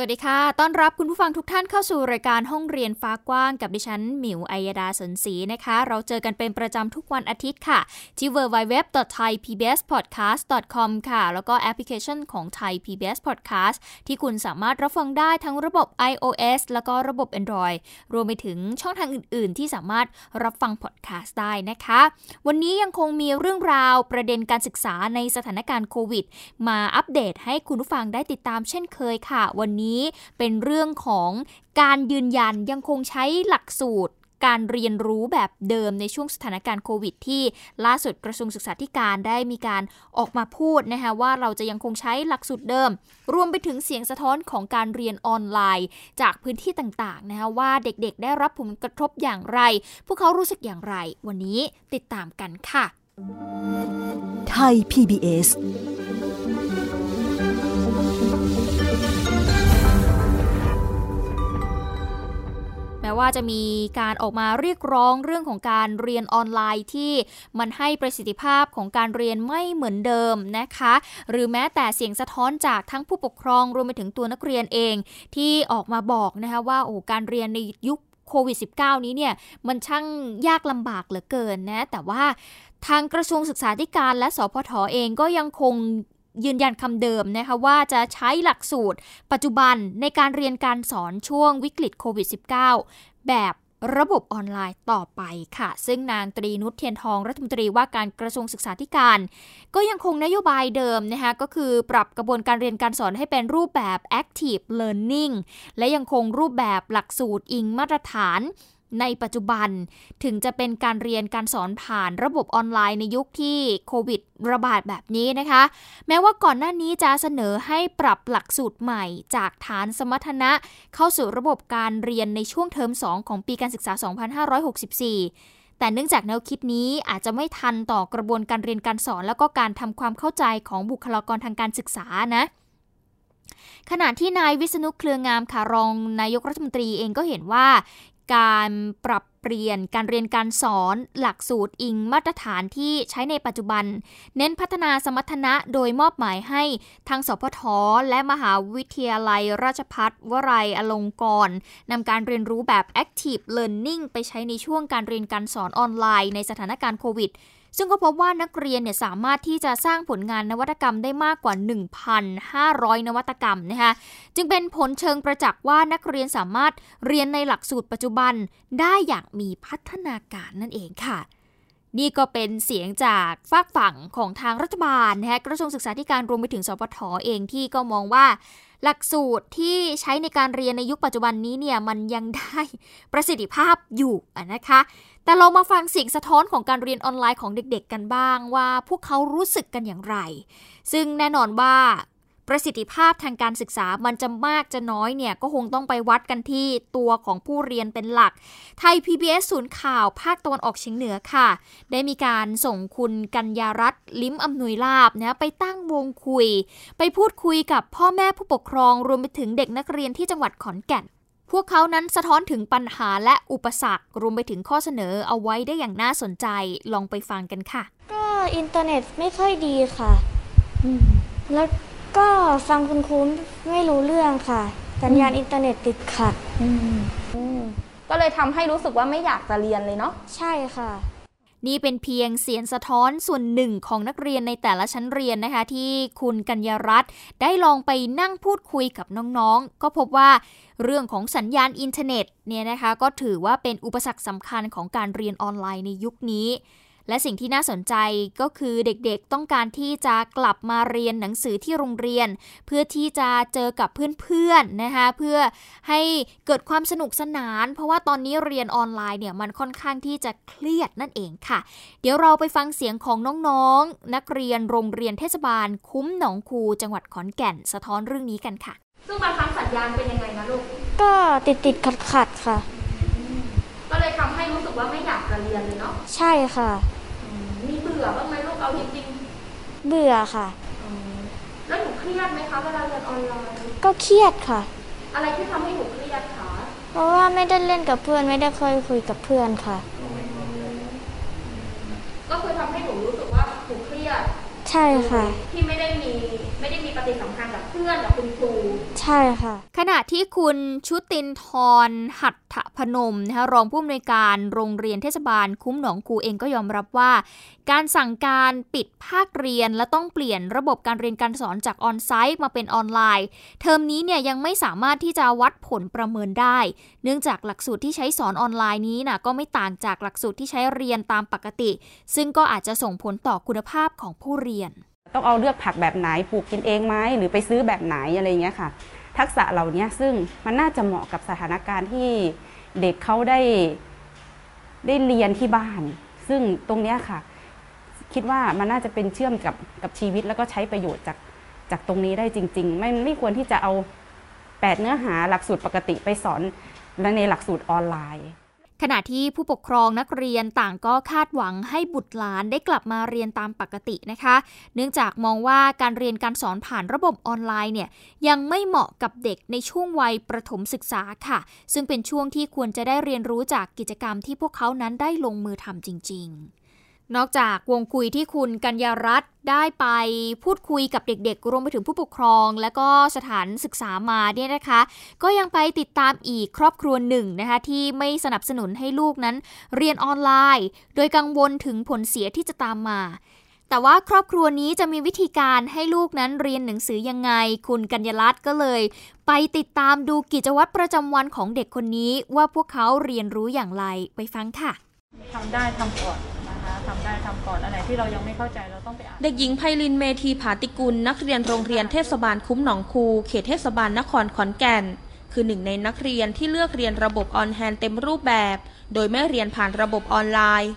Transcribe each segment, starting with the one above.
สวัสดีค่ะ ต้อนรับคุณผู้ฟังทุกท่านเข้าสู่รายการห้องเรียนฟ้ากว้างกับดิฉัน หมิวอัยดาสนศรีนะคะ เราเจอกันเป็นประจำทุกวันอาทิตย์ค่ะ ที่ www.thaipbspodcast.com ค่ะ แล้วก็แอปพลิเคชันของ Thai PBS Podcast ที่คุณสามารถรับฟังได้ทั้งระบบ iOS แล้วก็ระบบ Android รวมไปถึงช่องทางอื่น ๆ ที่สามารถรับฟังพอดแคสต์ได้นะคะ วันนี้ยังคงมีเรื่องราวประเด็นการศึกษาในสถานการณ์โควิด มาอัปเดตให้คุณผู้ฟังได้ติดตามเช่นเคยค่ะ วันนี้ี้เป็นเรื่องของการยืนยันยังคงใช้หลักสูตรการเรียนรู้แบบเดิมในช่วงสถานการณ์โควิด ที่ล่าสุดกระทรวงศึกษาธิการได้มีการออกมาพูดนะคะว่าเราจะยังคงใช้หลักสูตรเดิม รวมไปถึงเสียงสะท้อนของการเรียนออนไลน์ จากพื้นที่ต่างๆนะคะว่าเด็กๆ ได้รับผลกระทบอย่างไร พวกเขารู้สึกอย่างไร วันนี้ติดตามกันค่ะ ไทย PBS ม้ว่าจะมีการออกมาเรียกร้องเรื่องของการเรียนออนไลน์ที่มันให้ประสิทธิภาพของการเรียนไม่เหมือนเดิมนะคะ หรือแม้แต่เสียงสะท้อนจากทั้งผู้ปกครองรวมไปถึงตัวนักเรียนเอง ที่ออกมาบอกนะคะว่าโอ้การเรียนในยุคโควิด -19 นี้เนี่ยมันช่างยากลำบากเหลือเกินนะ แต่ว่าทางกระทรวงศึกษาธิการและสพทอเองก็ยังคง ยืนยันคำเดิมนะคะว่าจะใช้หลักสูตร ปัจจุบันในการเรียนการสอนช่วงวิกฤตโควิด -19 แบบระบบออนไลน์ต่อไปค่ะ ซึ่งนางตรีนุชเทียนทองรัฐมนตรีว่าการกระทรวงศึกษาธิการ ก็ยังคงนโยบายเดิมนะคะก็คือปรับกระบวนการเรียนการสอนให้เป็นรูปแบบ active learning และยังคงรูปแบบหลักสูตรอิงมาตรฐาน ในปัจจุบันถึงจะเป็นการเรียนการสอนผ่านระบบออนไลน์ในยุคที่โควิดระบาดแบบนี้นะคะ แม้ว่าก่อนหน้านี้จะเสนอให้ปรับหลักสูตรใหม่ จากฐานสมรรถนะ เข้าสู่ระบบการเรียนในช่วงเทอม 2 ของปีการศึกษา 2564แต่เนื่องจากแนวคิดนี้อาจจะไม่ทันต่อกระบวนการเรียนการสอน แล้วก็การทำความเข้าใจของบุคลากรทางการศึกษานะ ขณะที่นายวิษณุเครืองามค่ะรองนายกรัฐมนตรีเองก็เห็นว่า การปรับเปลี่ยนการเรียนการสอนหลักสูตรอิงมาตรฐานที่ใช้ในปัจจุบัน เน้นพัฒนาสมรรถนะโดยมอบหมายให้ทางสพทและมหาวิทยาลัยราชพัฒวรัยอลงกรณ์นำการเรียนรู้แบบ active learning ไปใช้ในช่วงการเรียนการสอนออนไลน์ในสถานการณ์โควิด ซึ่งก็พบว่านักเรียนเนี่ยสามารถที่จะสร้างผลงานนวัตกรรมได้มากกว่า 1,500 นวัตกรรมนะคะ จึงเป็นผลเชิงประจักษ์ว่านักเรียนสามารถเรียนในหลักสูตรปัจจุบันได้อย่างมีพัฒนาการนั่นเองค่ะ นี่ก็เป็นเสียงจากฝากฝั่งของทางรัฐบาลนะคะกระทรวงศึกษาธิการรวมไปถึงสปทอเองที่ก็มองว่า หลักสูตรที่ใช้ในการเรียนในยุคปัจจุบันนี้เนี่ยมันยังได้ประสิทธิภาพอยู่นะคะ แต่เรามาฟังเสียงสะท้อนของการเรียนออนไลน์ของเด็กๆกันบ้างว่าพวกเขารู้สึกกันอย่างไร ซึ่งแน่นอนว่า ประสิทธิภาพทางการศึกษามันจะมากจะน้อยเนี่ย ก็คงต้องไปวัดกันที่ตัวของผู้เรียนเป็นหลัก ไทย PBS ศูนย์ข่าวภาคตะวันออกเฉียงเหนือค่ะ ได้มีการส่งคุณกัญญารัตน์ลิ้มอำนวยลาบนะไปตั้งวงคุย ไปพูดคุยกับพ่อแม่ผู้ปกครองรวมไปถึงเด็กนักเรียนที่จังหวัดขอนแก่นพวกเขานั้นสะท้อนถึงปัญหาและอุปสรรค รวมไปถึงข้อเสนอเอาไว้ได้อย่างน่าสนใจ ลองไปฟังกันค่ะ ก็อินเทอร์เน็ตไม่ค่อยดีค่ะ แล้ว ก็ฟังคุณครูไม่รู้เรื่องค่ะ สัญญาณอินเทอร์เน็ตติดขัด ก็เลยทำให้รู้สึกว่าไม่อยากจะเรียนเลยเนาะใช่ค่ะ นี่เป็นเพียงเสียงสะท้อนส่วนหนึ่งของนักเรียนในแต่ละชั้นเรียนนะคะ ที่คุณกัญญารัตน์ได้ลองไปนั่งพูดคุยกับน้องๆ ก็พบว่าเรื่องของสัญญาณอินเทอร์เน็ตเนี่ยนะคะ ก็ถือว่าเป็นอุปสรรคสำคัญของการเรียนออนไลน์ในยุคนี้ และสิ่งที่น่าสนใจก็คือเด็กๆต้องการที่จะกลับมาเรียนหนังสือที่โรงเรียน เพื่อที่จะเจอกับเพื่อนๆนะคะเพื่อให้เกิดความสนุกสนาน เพราะว่าตอนนี้เรียนออนไลน์เนี่ยมันค่อนข้างที่จะเครียดนั่นเองค่ะ เดี๋ยวเราไปฟังเสียงของน้องๆนักเรียนโรงเรียนเทศบาล คุ้มหนองคูจังหวัดขอนแก่น สะท้อนเรื่องนี้กันค่ะ ซึ่งบางครั้งสัญญาณเป็นยังไงนะลูก ก็ติดติดขัดขัดค่ะ ก็เลยทำให้รู้สึกว่าไม่อยากจะเรียนเลยเนาะ ใช่ค่ะ มีเบื่อบ้างไหมลูกเอาจริงๆเบื่อค่ะแล้วหนูเครียดไหมคะเวลาเรียนออนไลน์ก็เครียดค่ะ อะไรที่ทำให้หนูเครียดคะเพราะว่าไม่ได้เล่นกับเพื่อนไม่ได้เคยคุยกับเพื่อนค่ะ ก็คือทำให้หนูรู้สึกว่าหนูเครียดใช่ค่ะ ที่ไม่ได้มีไม่ได้มีปฏิสัมพันธ์กับเพื่อนกับคุณครู ใช่ค่ะ ขณะที่คุณชุตินทรหัตถพนมนะคะรองผู้อำนวยการโรงเรียนเทศบาลคุ้มหนองคูเองก็ยอมรับว่า การสั่งการปิดภาคเรียนและต้องเปลี่ยนระบบการเรียนการสอนจากออนไซต์มาเป็นออนไลน์ เทอมนี้เนี่ยยังไม่สามารถที่จะวัดผลประเมินได้ เนื่องจากหลักสูตรที่ใช้สอนออนไลน์นี้นะก็ไม่ต่างจากหลักสูตรที่ใช้เรียนตามปกติ ซึ่งก็อาจจะส่งผลต่อคุณภาพของผู้เรียน ต้องเอาเลือกผักแบบไหนปลูกกินเองไหมหรือไปซื้อแบบไหนอะไรอย่างเงี้ยค่ะ ทักษะเหล่านี้ซึ่งมันน่าจะเหมาะกับสถานการณ์ที่เด็กเขาได้ได้เรียนที่บ้าน ซึ่งตรงเนี้ยค่ะ คิดว่ามันน่าจะเป็นเชื่อมกับกับชีวิตแล้วก็ใช้ประโยชน์จากจากตรงนี้ได้จริง ๆ ไม่ไม่ควรที่จะเอาแปดเนื้อหาหลักสูตรปกติไปสอนและในหลักสูตรออนไลน์ ขณะที่ผู้ปกครองนักเรียนต่างก็คาดหวังให้บุตรหลานได้กลับมาเรียนตามปกตินะคะ เนื่องจากมองว่าการเรียนการสอนผ่านระบบออนไลน์เนี่ยยังไม่เหมาะกับเด็กในช่วงวัยประถมศึกษาค่ะ ซึ่งเป็นช่วงที่ควรจะได้เรียนรู้จากกิจกรรมที่พวกเขานั้นได้ลงมือทำจริง ๆ นอกจากวงคุยที่คุณกัญญารัตน์ได้ไปพูดคุยกับเด็กๆ รวมไปถึงผู้ปกครอง และก็สถานศึกษามาเนี่ยนะคะ ก็ยังไปติดตามอีกครอบครัวหนึ่งนะคะที่ไม่สนับสนุนให้ลูกนั้นเรียนออนไลน์ โดยกังวลถึงผลเสียที่จะตามมาแต่ว่าครอบครัวนี้จะมีวิธีการให้ลูกนั้นเรียนหนังสือยังไง คุณกัญญารัตน์ก็เลย ไปติดตามดูกิจวัตรประจำวันของเด็กคนนี้ว่าพวกเขาเรียนรู้อย่างไรไปฟังค่ะทำได้ทำก่อน ทำได้ทำก่อนอันไหนที่เรายังไม่เข้าใจเราต้องไปอ่าน เด็กหญิงไพลินเมธีผาติกุล นักเรียนโรงเรียนเทศบาลคุ้มหนองคู เขตเทศบาลนครขอนแก่น คือหนึ่งในนักเรียนที่เลือกเรียนระบบ On-hand เต็มรูปแบบ โดยไม่เรียนผ่านระบบออนไลน์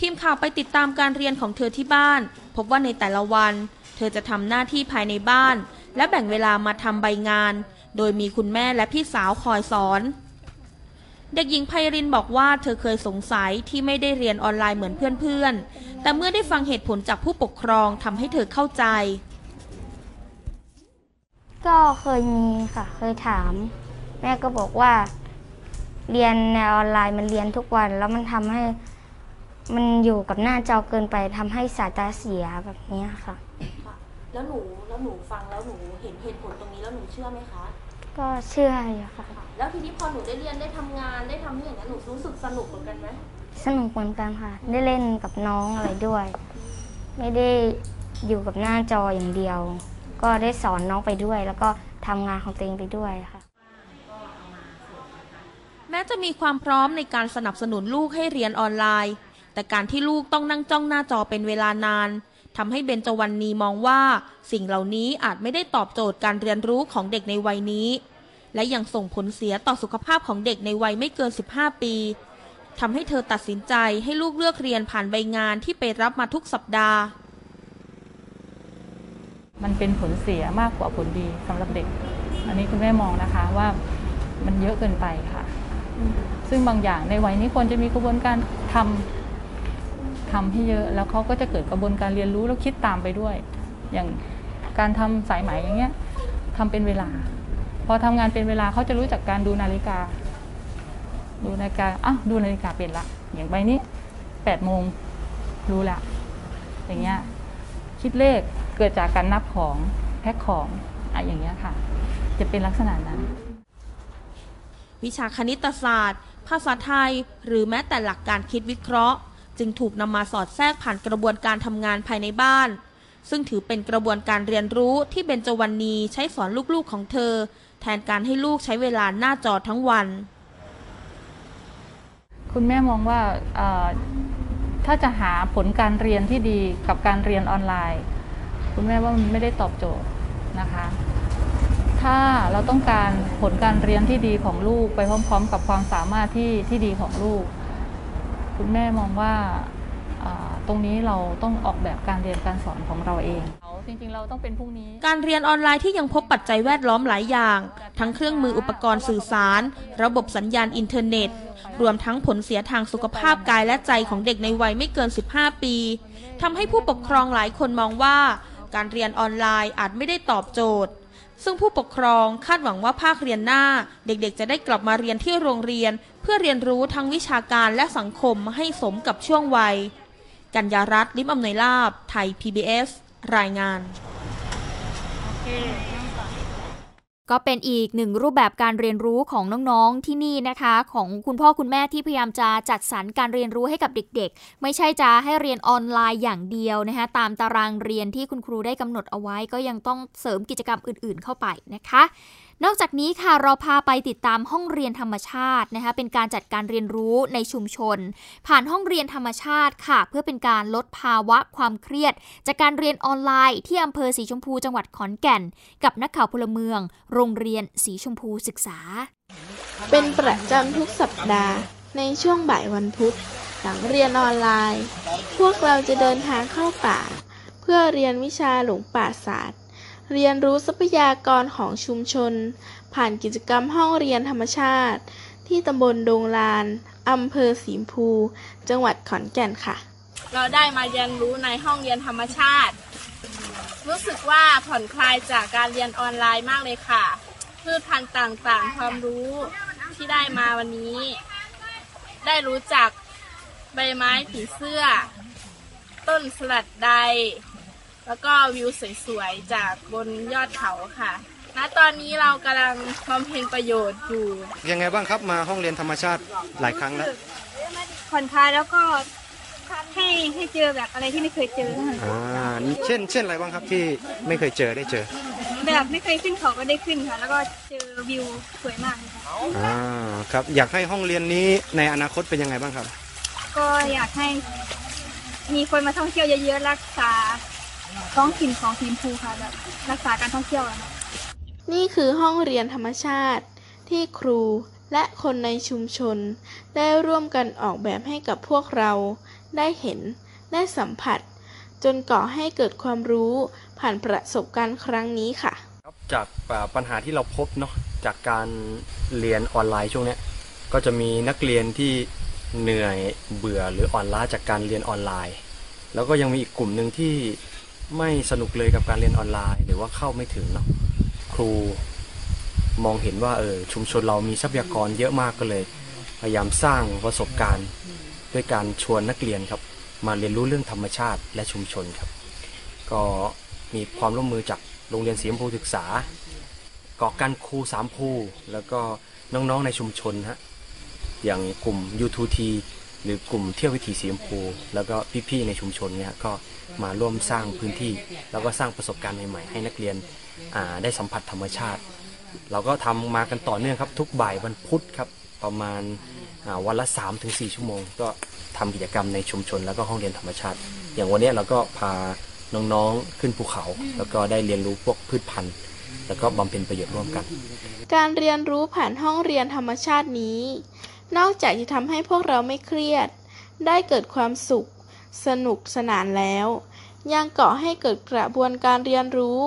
ทีมข่าวไปติดตามการเรียนของเธอที่บ้าน พบว่าในแต่ละวัน เธอจะทำหน้าที่ภายในบ้าน และแบ่งเวลามาทำใบงาน โดยมีคุณแม่และพี่สาวคอยสอน เด็กหญิงไพรินบอกว่าเธอเคยสงสัยที่ไม่ได้เรียนออนไลน์เหมือนเพื่อนๆ แต่เมื่อได้ฟังเหตุผลจากผู้ปกครองทำให้เธอเข้าใจ ก็เคยมีค่ะ เคยถาม แม่ก็บอกว่า เรียนในออนไลน์มันเรียนทุกวัน แล้วมันทำให้มันอยู่กับหน้าจอเกินไปทำให้สายตาเสียแบบเนี้ยค่ะ แล้วหนูแล้วหนูฟังแล้วหนูเห็นเหตุผลตรงนี้แล้วหนูเชื่อไหมคะ ก็เชื่ออยู่ค่ะ แล้วทีนี้พอหนูได้เรียนได้ทำงานได้ทำอย่างนั้นหนูรู้สึกสนุกเหมือนกันไหมสนุกเหมือนกันค่ะ ได้เล่นกับน้องอะไรด้วย ไม่ได้อยู่กับหน้าจออย่างเดียว ก็ได้สอนน้องไปด้วย แล้วก็ทำงานของตัวเองไปด้วยค่ะ แม้จะมีความพร้อมในการสนับสนุนลูกให้เรียนออนไลน์ แต่การที่ลูกต้องนั่งจ้องหน้าจอเป็นเวลานานทำให้เบญจวรรณีมองว่า สิ่งเหล่านี้อาจไม่ได้ตอบโจทย์การเรียนรู้ของเด็กในวัยนี้ และยังส่งผลเสียต่อสุขภาพของเด็กในวัยไม่เกิน 15 ปีทำให้เธอตัดสินใจให้ลูกเลือกเรียนผ่านใบงานที่ไปรับมาทุกสัปดาห์ มันเป็นผลเสียมากกว่าผลดีสำหรับเด็ก อันนี้คุณแม่มองนะคะว่ามันเยอะเกินไปค่ะ ซึ่งบางอย่างในวัยนี้ควรจะมีกระบวนการทำทำให้เยอะแล้วเขาก็จะเกิดกระบวนการเรียนรู้แล้วคิดตามไปด้วย อย่างการทำสายไหมอย่างเงี้ยทำเป็นเวลา พอทำงานเป็นเวลาเขาจะรู้จักการดูนาฬิกา ดูนาฬิกาอ้าวดูนาฬิกาเป็นละ อย่างใบนี้แปดโมงรู้ละ อย่างเงี้ยคิดเลขเกิดจากการนับของแพ็คของอะอย่างเงี้ยค่ะ จะเป็นลักษณะนั้น วิชาคณิตศาสตร์ ภาษาไทย หรือแม้แต่หลักการคิดวิเคราะห์ จึงถูกนำมาสอดแทรกผ่านกระบวนการทำงานภายในบ้าน ซึ่งถือเป็นกระบวนการเรียนรู้ที่เบญจวรรณีใช้สอนลูกๆของเธอ แทนการให้ลูกใช้เวลาหน้าจอทั้งวัน คุณแม่มองว่าถ้าจะหาผลการเรียนที่ดีกับการเรียนออนไลน์ คุณแม่ว่ามันไม่ได้ตอบโจทย์นะคะ ถ้าเราต้องการผลการเรียนที่ดีของลูกไปพร้อม ๆ กับความสามารถที่ที่ดีของลูก คุณแม่มองว่าตรงนี้เราต้องออกแบบการเรียนการสอนของเราเอง จริงๆ เราต้องเป็นพรุ่งนี้ การเรียนออนไลน์ที่ยังพบปัจจัยแวดล้อมหลายอย่าง ทั้งเครื่องมืออุปกรณ์สื่อสาร ระบบสัญญาณอินเทอร์เน็ต รวมทั้งผลเสียทางสุขภาพกายและใจของเด็กในวัยไม่เกิน 15 ปีทำให้ผู้ปกครองหลายคนมองว่า การเรียนออนไลน์อาจไม่ได้ตอบโจทย์ ซึ่งผู้ปกครองคาดหวังว่าภาคเรียนหน้า เด็กๆ จะได้กลับมาเรียนที่โรงเรียน เพื่อเรียนรู้ทั้งวิชาการและสังคมให้สมกับช่วงวัย กัญญารัตน์ลิมอำนวยลาบ ไทย PBS รายงาน ก็เป็นอีกหนึ่งรูปแบบการเรียนรู้ของน้องๆที่นี่นะคะ ของคุณพ่อคุณแม่ที่พยายามจะจัดสรรการเรียนรู้ให้กับเด็กๆ ไม่ใช่จะให้เรียนออนไลน์อย่างเดียวนะคะตามตารางเรียนที่คุณครูได้กำหนดเอาไว้ ก็ยังต้องเสริมกิจกรรมอื่นๆ เข้าไปนะคะ นอกจากนี้ค่ะเราพาไปติดตามห้องเรียนธรรมชาตินะคะเป็นการจัดการเรียนรู้ในชุมชน ผ่านห้องเรียนธรรมชาติค่ะ เพื่อเป็นการลดภาวะความเครียด จากการเรียนออนไลน์ที่อำเภอสีชมพูจังหวัดขอนแก่น กับนักข่าวพลเมือง โรงเรียนสีชมพูศึกษา เป็นประจำทุกสัปดาห์ในช่วงบ่ายวันพุธหลังเรียนออนไลน์ พวกเราจะเดินทางเข้าป่า เพื่อเรียนวิชาหลงป่าศาสตร์ เรียนรู้ทรัพยากรของชุมชน ผ่านกิจกรรมห้องเรียนธรรมชาติ ที่ตำบลดงลานอำเภอสีมพู จังหวัดขอนแก่นค่ะ เราได้มาเรียนรู้ในห้องเรียนธรรมชาติ รู้สึกว่าผ่อนคลายจากการเรียนออนไลน์มากเลยค่ะ พืชพันธุ์ต่างๆ ความรู้ที่ได้มาวันนี้ ได้รู้จักใบไม้ผีเสื้อ ต้นสลัดใด แล้วก็วิวสวยๆ จากบนยอดเขาค่ะ ณ ตอนนี้เรากำลังบำเพ็ญประโยชน์อยู่ ยังไงบ้างครับมาห้องเรียนธรรมชาติหลายครั้งแล้วผ่อนคลายแล้วก็ให้ให้เจอแบบอะไรที่ไม่เคยเจอ อ่าเช่น เช่นอะไรบ้างครับที่ไม่เคยเจอได้เจอ แบบไม่เคยขึ้นเขาก็ได้ขึ้นค่ะ แล้วก็เจอวิวสวยมากเลยค่ะอ่าครับอยากให้ห้องเรียนนี้ในอนาคตเป็นยังไงบ้างครับ ก็อยากให้มีคนมาท่องเที่ยวเยอะๆรักษา ท้องถิ่นของทีมภูค่ะแบบรักษาการท่องเที่ยวอะนี่คือห้องเรียนธรรมชาติ ที่ครูและคนในชุมชน ได้ร่วมกันออกแบบให้กับพวกเรา ได้เห็น ได้สัมผัส จนก่อให้เกิดความรู้ผ่านประสบการณ์ครั้งนี้ค่ะจากปัญหาที่เราพบเนาะจากการเรียนออนไลน์ช่วงนี้ก็จะมีนักเรียนที่เหนื่อยเบื่อหรืออ่อนล้าจากการเรียนออนไลน์ แล้วก็ยังมีอีกกลุ่มหนึ่งที่ ไม่สนุกเลยกับการเรียนออนไลน์ หรือว่าเข้าไม่ถึงเนาะครูมองเห็นว่าเออชุมชนเรามีทรัพยากรเยอะมากก็เลย พยายามสร้างประสบการณ์ ด้วยการชวนนักเรียนครับ มาเรียนรู้เรื่องธรรมชาติและชุมชนครับ ก็มีความร่วมมือจากโรงเรียนสีชมพูศึกษาก่อการครูสามภูแล้วก็น้องๆในชุมชนฮะอย่างกลุ่ม U2T หรือกลุ่มเที่ยววิถีสีชมพู แล้วก็พี่ๆในชุมชนเนี่ยก็มาร่วมสร้างพื้นที่ แล้วก็สร้างประสบการณ์ใหม่ๆให้นักเรียนได้สัมผัสธรรมชาติ เราก็ทำมากันต่อเนื่องครับ ทุกบ่ายวันพุธครับประมาณวันละ 3-4 ชั่วโมง ก็ทำกิจกรรมในชุมชน แล้วก็ห้องเรียนธรรมชาติ อย่างวันนี้เราก็พาน้องๆขึ้นภูเขา แล้วก็ได้เรียนรู้พวกพืชพันธุ์แล้วก็บำเพ็ญประโยชน์ร่วมกัน การเรียนรู้ผ่านห้องเรียนธรรมชาตินี้ นอกจากจะทำให้พวกเราไม่เครียด ได้เกิดความสุข สนุกสนานแล้ว ยังก่อให้เกิดกระบวนการเรียนรู้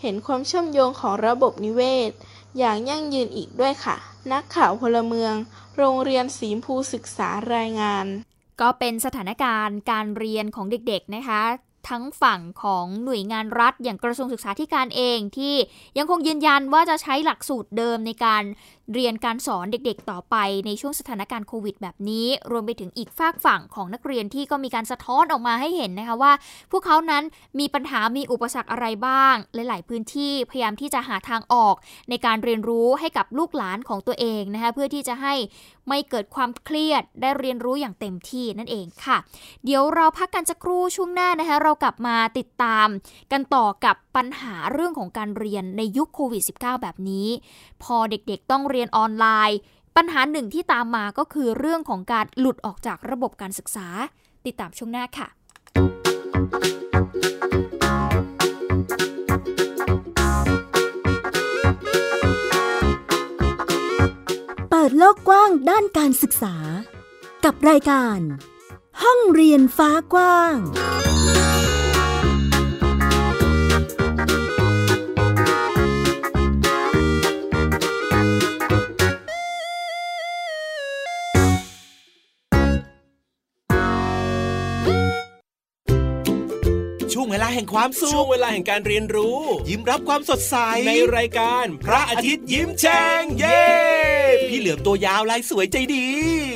เห็นความเชื่อมโยงของระบบนิเวศ อย่างยั่งยืนอีกด้วยค่ะ นักข่าวพลเมือง โรงเรียนสีมภูศึกษารายงาน ก็เป็นสถานการณ์การเรียนของเด็กๆนะคะทั้งฝั่งของหน่วยงานรัฐอย่างกระทรวงศึกษาธิการเองที่ยังคงยืนยันว่าจะใช้หลักสูตรเดิมในการ เรียนการสอนเด็กๆต่อไปในช่วงสถานการณ์โควิดแบบนี้ รวมไปถึงอีกฝากฝั่งของนักเรียนที่ก็มีการสะท้อนออกมาให้เห็นนะคะว่า พวกเขานั้นมีปัญหามีอุปสรรคอะไรบ้าง หลาย ๆ พื้นที่พยายามที่จะหาทางออก ในการเรียนรู้ให้กับลูกหลานของตัวเองนะคะเพื่อที่จะให้ไม่เกิดความเครียดได้เรียนรู้อย่างเต็มที่นั่นเองค่ะ เดี๋ยวเราพักกันสักครู่ช่วงหน้านะคะเรากลับมาติดตามกันต่อกับ ปัญหาเรื่องของการเรียนในยุคโควิด -19 แบบนี้ พอเด็กๆต้องเรียนออนไลน์ ปัญหาหนึ่งที่ตามมาก็คือเรื่องของการหลุดออกจากระบบการศึกษา ติดตามช่วงหน้าค่ะเปิดโลกกว้างด้านการศึกษา กับรายการ ห้องเรียนฟ้ากว้างาแห่งความสุขช่วงเวลาแห่งการเรียนรู้ ยิ้มรับความสดใส ในรายการ พระอาทิตย์ยิ้มแฉ่งเย้ พี่เหลือมตัวยาวลายสวยใจดีพี่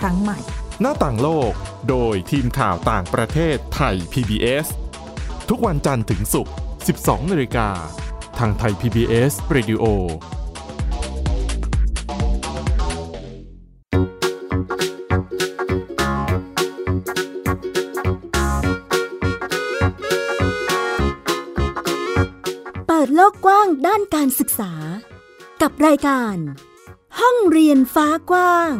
ครั้งใหม่ หน้าต่างโลก โดยทีมข่าวต่างประเทศไทย PBS ทุกวันจันทร์ถึงศุกร์ 12นาฬิกา ทางไทย PBS Radio เปิดโลกกว้างด้านการศึกษา กับรายการ ห้องเรียนฟ้ากว้าง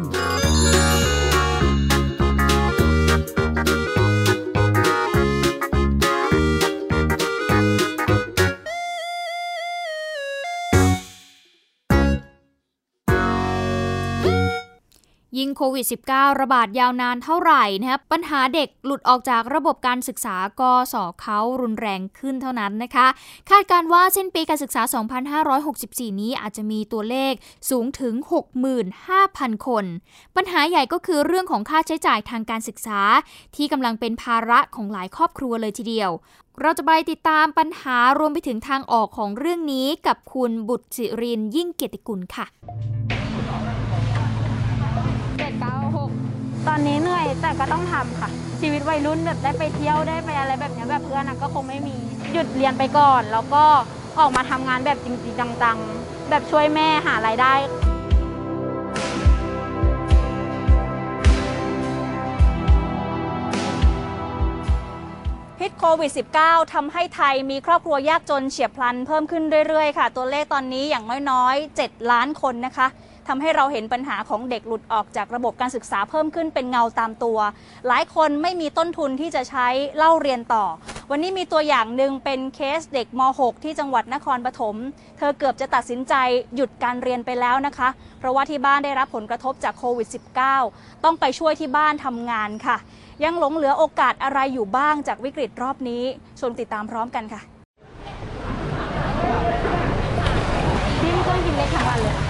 ยิ่งโควิด -19 ระบาดยาวนานเท่าไหร่นะครับปัญหาเด็กหลุดออกจากระบบการศึกษาก็สอเขารุนแรงขึ้นเท่านั้นนะคะ คาดการว่าสิ้นปีการศึกษา 2564 นี้อาจจะมีตัวเลขสูงถึง 65,000 คน ปัญหาใหญ่ก็คือเรื่องของค่าใช้จ่ายทางการศึกษา ที่กำลังเป็นภาระของหลายครอบครัวเลยทีเดียว เราจะไปติดตามปัญหารวมไปถึงทางออกของเรื่องนี้กับคุณบุตรสิรินยิ่งเกียรติกุลค่ะ ตอนนี้เหนื่อยแต่ก็ต้องทำค่ะ ชีวิตวัยรุ่นแบบได้ไปเที่ยวได้ไปอะไรแบบนี้แบบเพื่อนก็คงไม่มีหยุดเรียนไปก่อน แล้วก็ออกมาทำงานแบบจริงๆจังๆ แบบช่วยแม่หารายได้พิษโควิด -19 ทำให้ไทยมีครอบครัวยากจนเฉียบพลันเพิ่มขึ้นเรื่อยๆ ค่ะ ตัวเลขตอนนี้อย่างน้อยๆ 7 ล้านคนนะคะ ทำให้เราเห็นปัญหาของเด็กหลุดออกจากระบบการศึกษาเพิ่มขึ้นเป็นเงาตามตัว หลายคนไม่มีต้นทุนที่จะใช้เล่าเรียนต่อ วันนี้มีตัวอย่างหนึ่งเป็นเคสเด็กม .6 ที่จังหวัดนครปฐม เธอเกือบจะตัดสินใจหยุดการเรียนไปแล้วนะคะ เพราะว่าที่บ้านได้รับผลกระทบจากโควิด -19 ต้องไปช่วยที่บ้านทำงานค่ะ ยังหลงเหลือโอกาสอะไรอยู่บ้างจากวิกฤตรอบนี้ชมติดตามพร้อมกันค่ะที่ไม่ต้องกินเล็กทั้งวันเลย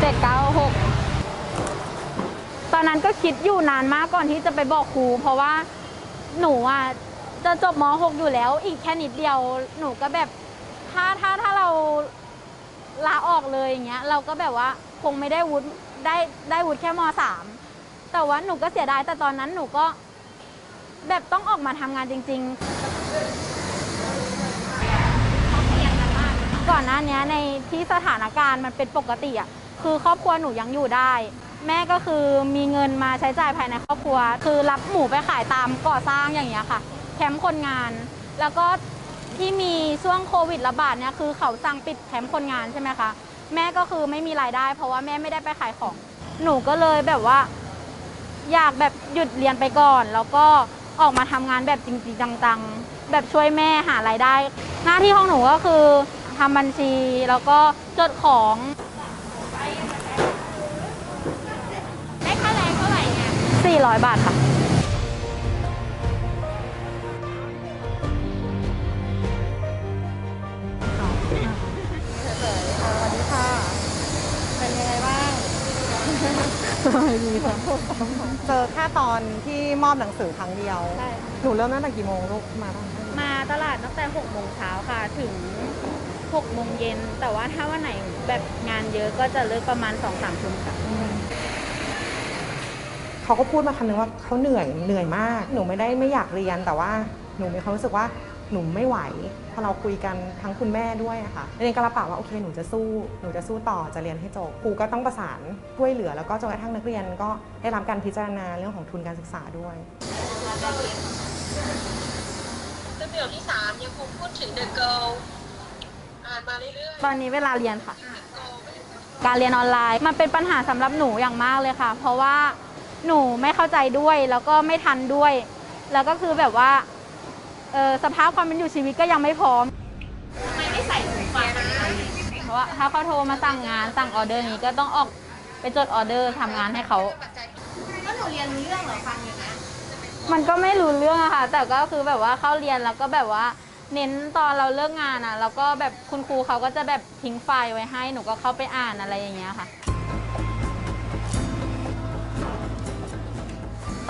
เจ็ดเก้าหกตอนนั้นก็คิดอยู่นานมากก่อนที่จะไปบอกครู เพราะว่าหนูอะจะจบม .6 อยู่แล้ว อีกแค่นิดเดียว หนูก็แบบถ้าถ้าถ้าเราลาออกเลยอย่างเงี้ย เราก็แบบว่าคงไม่ได้วุฒิได้ได้วุฒิแค่ม .3 แต่ว่าหนูก็เสียดายแต่ตอนนั้นหนูก็แบบต้องออกมาทำงานจริง ๆ ก่อนหน้านี้ในที่สถานการณ์มันเป็นปกติอะ คือครอบครัวหนูยังอยู่ได้ แม่ก็คือมีเงินมาใช้จ่ายภายในครอบครัว คือรับหมูไปขายตามก่อสร้างอย่างเงี้ยค่ะ แคมป์คนงาน แล้วก็ที่มีช่วงโควิดระบาดเนี่ยคือเขาสั่งปิดแคมป์คนงานใช่ไหมคะแม่ก็คือไม่มีรายได้ เพราะว่าแม่ไม่ได้ไปขายของ หนูก็เลยแบบว่า อยากแบบหยุดเรียนไปก่อน แล้วก็ออกมาทำงานแบบจริงๆจังๆ แบบช่วยแม่หารายได้ หน้าที่ของหนูก็คือทำบัญชีแล้วก็จดของ 400 บาทค่ะไม่มีค่ะเจอแค่ตอนที่มอบหนังสือครั้งเดียว หนูเริ่มตั้งแต่กี่โมงลูกมา มาตลาดตั้งแต่6โมงเช้าค่ะ ถึง6โมงเย็น แต่ว่าถ้าวันไหนแบบงานเยอะก็จะเลิกประมาณ2-3ทุ่มค่ะ เขาก็พูดมาคำนึงว่าเขาเหนื่อยเหนื่อยมาก หนูไม่ได้ไม่อยากเรียนแต่ว่าหนูมีความรู้สึกว่าหนูไม่ไหวพอเราคุยกันทั้งคุณแม่ด้วยอะค่ะเรียนกระป่าว่าโอเคหนูจะสู้หนูจะสู้ต่อจะเรียนให้จบครูก็ต้องประสานช่วยเหลือแล้วก็จนกระทั่งนักเรียนก็ได้รับการพิจารณาเรื่องของทุนการศึกษาด้วยซึ่งประโยคที่ 3 ยังคงพูดถึง The Girl อ่านมาเรื่อยๆตอนนี้เวลาเรียนค่ะ การเรียนออนไลน์มันเป็นปัญหาสำหรับหนูอย่างมากเลยค่ะ เพราะว่า หนูไม่เข้าใจด้วยแล้วก็ไม่ทันด้วย แล้วก็คือแบบว่าเออสภาพความเป็นอยู่ชีวิตก็ยังไม่พร้อมไม่ได้ใส่หูฟังเพราะว่าถ้าเขาโทรมาสั่งงานสั่งออเดอร์นี้ก็ต้องออกไปจดออเดอร์ทำงานให้เขา แล้วหนูเรียนรู้เรื่องเหรอฟังอย่างเงี้ยมันก็ไม่รู้เรื่องอะค่ะ แต่ก็คือแบบว่าเข้าเรียนแล้วก็แบบว่า เน้นตอนเราเลิกงานอะแล้วก็แบบคุณครูเขาก็จะแบบทิ้งไฟล์ไว้ให้ หนูก็เข้าไปอ่านอะไรอย่างเงี้ยค่ะ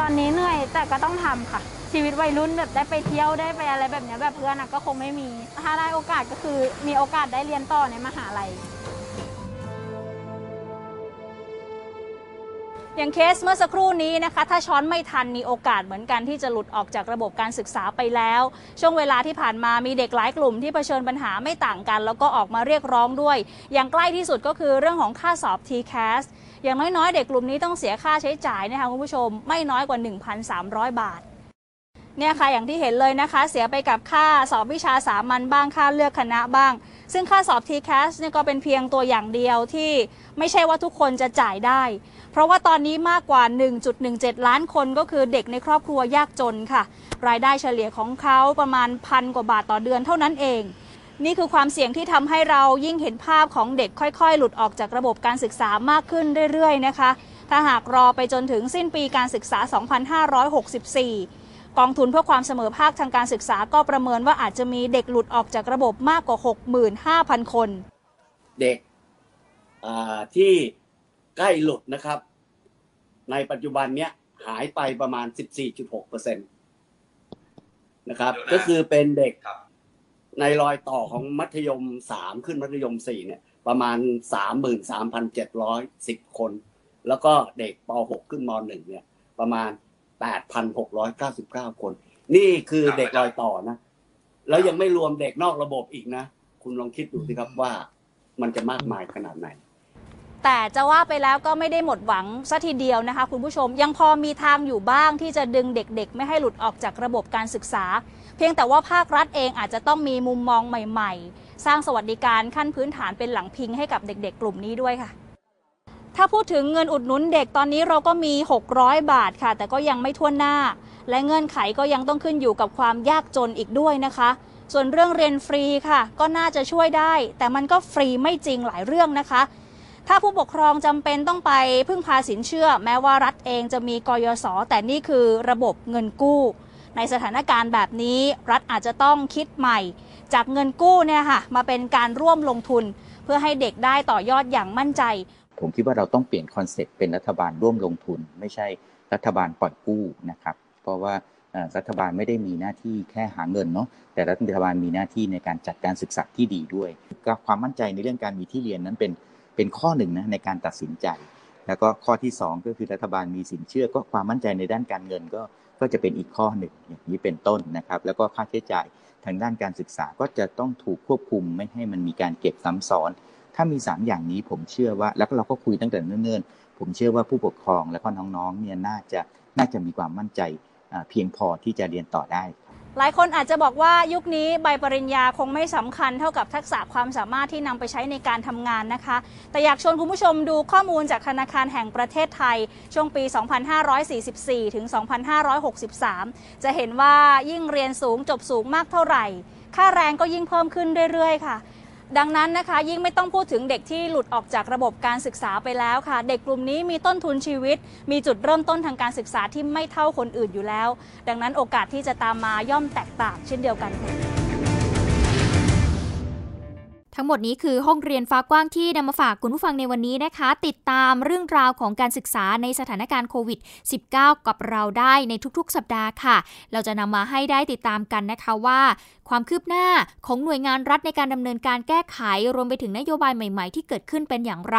ตอนนี้เหนื่อยแต่ก็ต้องทำค่ะ ชีวิตวัยรุ่นแบบได้ไปเที่ยวได้ไปอะไรแบบเนี้ยแบบเพื่อนก็คงไม่มี ถ้าได้โอกาสก็คือมีโอกาสได้เรียนต่อในมหาลัยอย่างเคสเมื่อสักครู่นี้นะคะ ถ้าช้อนไม่ทันมีโอกาสเหมือนกันที่จะหลุดออกจากระบบการศึกษาไปแล้ว ช่วงเวลาที่ผ่านมามีเด็กหลายกลุ่มที่เผชิญปัญหาไม่ต่างกัน แล้วก็ออกมาเรียกร้องด้วย อย่างใกล้ที่สุดก็คือเรื่องของค่าสอบ TCAS อย่างน้อยๆ เด็กกลุ่มนี้ต้องเสียค่าใช้จ่ายนะคะคุณผู้ชมไม่น้อยกว่า 1,300 บาทเนี่ยค่ะอย่างที่เห็นเลยนะคะ เสียไปกับค่าสอบวิชาสามัญบ้างค่าเลือกคณะบ้าง ซึ่งค่าสอบ TCAS เนี่ยก็เป็นเพียงตัวอย่างเดียวที่ไม่ใช่ว่าทุกคนจะจ่ายได้ เพราะว่าตอนนี้มากกว่า 1.17 ล้านคนก็คือเด็กในครอบครัวยากจนค่ะ รายได้เฉลี่ยของเขาประมาณพันกว่าบาทต่อเดือนเท่านั้นเอง นี่คือความเสี่ยงที่ทำให้เรายิ่งเห็นภาพของเด็กค่อยๆ หลุดออกจากระบบการศึกษามากขึ้นเรื่อยๆนะคะ ถ้าหากรอไปจนถึงสิ้นปีการศึกษา 2564 กองทุนเพื่อความเสมอภาคทางการศึกษาก็ประเมินว่าอาจจะมีเด็กหลุดออกจากระบบมากกว่า 65,000 คน เด็กอ่าที่ใกล้หลุดนะครับ ในปัจจุบันเนี้ยหายไปประมาณ 14.6เปอร์เซ็นตนะครับ ก็คือเป็นเด็ก ในรอยต่อของมัธยม3ขึ้นมัธยม4เนี่ย ประมาณ33,710คน แล้วก็เด็กป .6 ขึ้นม .1 เนี่ย ประมาณ8,699คน นี่คือเด็กรอยต่อนะ แล้วยังไม่รวมเด็กนอกระบบอีกนะ คุณลองคิดดูสิครับว่ามันจะมากมายขนาดไหนแต่จะว่าไปแล้วก็ไม่ได้หมดหวังซะทีเดียวนะคะคุณผู้ชมยังพอมีทางอยู่บ้างที่จะดึงเด็กๆ ไม่ให้หลุดออกจากระบบการศึกษาเพียงแต่ว่าภาครัฐเองอาจจะต้องมีมุมมองใหม่ ๆ สร้างสวัสดิการขั้นพื้นฐานเป็นหลังพิงให้กับเด็ก ๆ กลุ่มนี้ด้วยค่ะถ้าพูดถึงเงินอุดหนุนเด็กตอนนี้เราก็มี 600 บาทค่ะ แต่ก็ยังไม่ทั่วหน้า และเงื่อนไขก็ยังต้องขึ้นอยู่กับความยากจนอีกด้วยนะคะ ส่วนเรื่องเรียนฟรีค่ะ ก็น่าจะช่วยได้ แต่มันก็ฟรีไม่จริงหลายเรื่องนะคะ ถ้าผู้ปกครองจำเป็นต้องไปพึ่งพาสินเชื่อ แม้ว่ารัฐเองจะมีกยศแต่นี่คือระบบเงินกู้ ในสถานการณ์แบบนี้รัฐอาจจะต้องคิดใหม่ จากเงินกู้เนี่ยค่ะมาเป็นการร่วมลงทุน เพื่อให้เด็กได้ต่อยอดอย่างมั่นใจ ผมคิดว่าเราต้องเปลี่ยน concept เป็นรัฐบาลร่วมลงทุน ไม่ใช่รัฐบาลปล่อยกู้นะครับ เพราะว่ารัฐบาลไม่ได้มีหน้าที่แค่หาเงินเนาะแต่รัฐบาลมีหน้าที่ในการจัดการศึกษาที่ดีด้วย ก็ความมั่นใจในเรื่องการมีที่เรียนนั้นเป็นเป็นข้อหนึ่งนะในการตัดสินใจ แล้วก็ข้อที่สองก็คือรัฐบาลมีสินเชื่อก็ความมั่นใจในด้านการเงินก็ ก็จะเป็นอีกข้อหนึ่งอย่างนี้เป็นต้นนะครับ แล้วก็ค่าใช้จ่ายทางด้านการศึกษาก็จะต้องถูกควบคุมไม่ให้มันมีการเก็บซ้ำซ้อน ถ้ามี 3 อย่างนี้ผมเชื่อว่า แล้วก็เราก็คุยตั้งแต่เนิ่นๆ ผมเชื่อว่าผู้ปกครองและก็น้องๆเนี่ยน่าจะน่าจะมีความมั่นใจเพียงพอที่จะเรียนต่อได้ หลายคนอาจจะบอกว่ายุคนี้ใบปริญญาคงไม่สำคัญเท่ากับทักษะความสามารถที่นำไปใช้ในการทำงานนะคะ แต่อยากชวนคุณผู้ชมดูข้อมูลจากธนาคารแห่งประเทศไทย ช่วงปี 2544 ถึง 2563 จะเห็นว่ายิ่งเรียนสูงจบสูงมากเท่าไหร่ ค่าแรงก็ยิ่งเพิ่มขึ้นเรื่อยๆ ค่ะ ดังนั้นนะคะยิ่งไม่ต้องพูดถึงเด็กที่หลุดออกจากระบบการศึกษาไปแล้วค่ะ เด็กกลุ่มนี้มีต้นทุนชีวิต มีจุดเริ่มต้นทางการศึกษาที่ไม่เท่าคนอื่นอยู่แล้ว ดังนั้นโอกาสที่จะตามมาย่อมแตกต่างเช่นเดียวกันค่ะททั้งหมดนี้คือห้องเรียนฟ้ากว้างที่นำมาฝากคุณผู้ฟังในวันนี้นะคะ ติดตามเรื่องราวของการศึกษาในสถานการณ์โควิด -19 กับเราได้ในทุกๆ สัปดาห์ค่ะ เราจะนำมาให้ได้ติดตามกันนะคะว่า ความคืบหน้าของหน่วยงานรัฐในการดำเนินการแก้ไข รวมไปถึงนโยบายใหม่ ๆ ที่เกิดขึ้นเป็นอย่างไร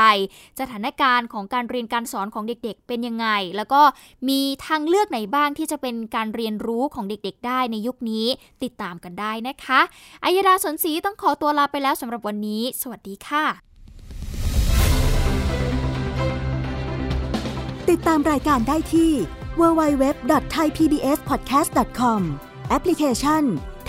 สถานการณ์ของการเรียนการสอนของเด็กๆ เป็นยังไง แล้วก็มีทางเลือกไหนบ้างที่จะเป็นการเรียนรู้ของเด็กๆ ได้ในยุคนี้ติดตามกันได้นะคะอัยดาสนศรีต้องขอตัวลาไปแล้วสำหรับวันนี้ สวัสดีค่ะ ติดตามรายการได้ที่ www.thaipbspodcast.com แอปพลิเคชัน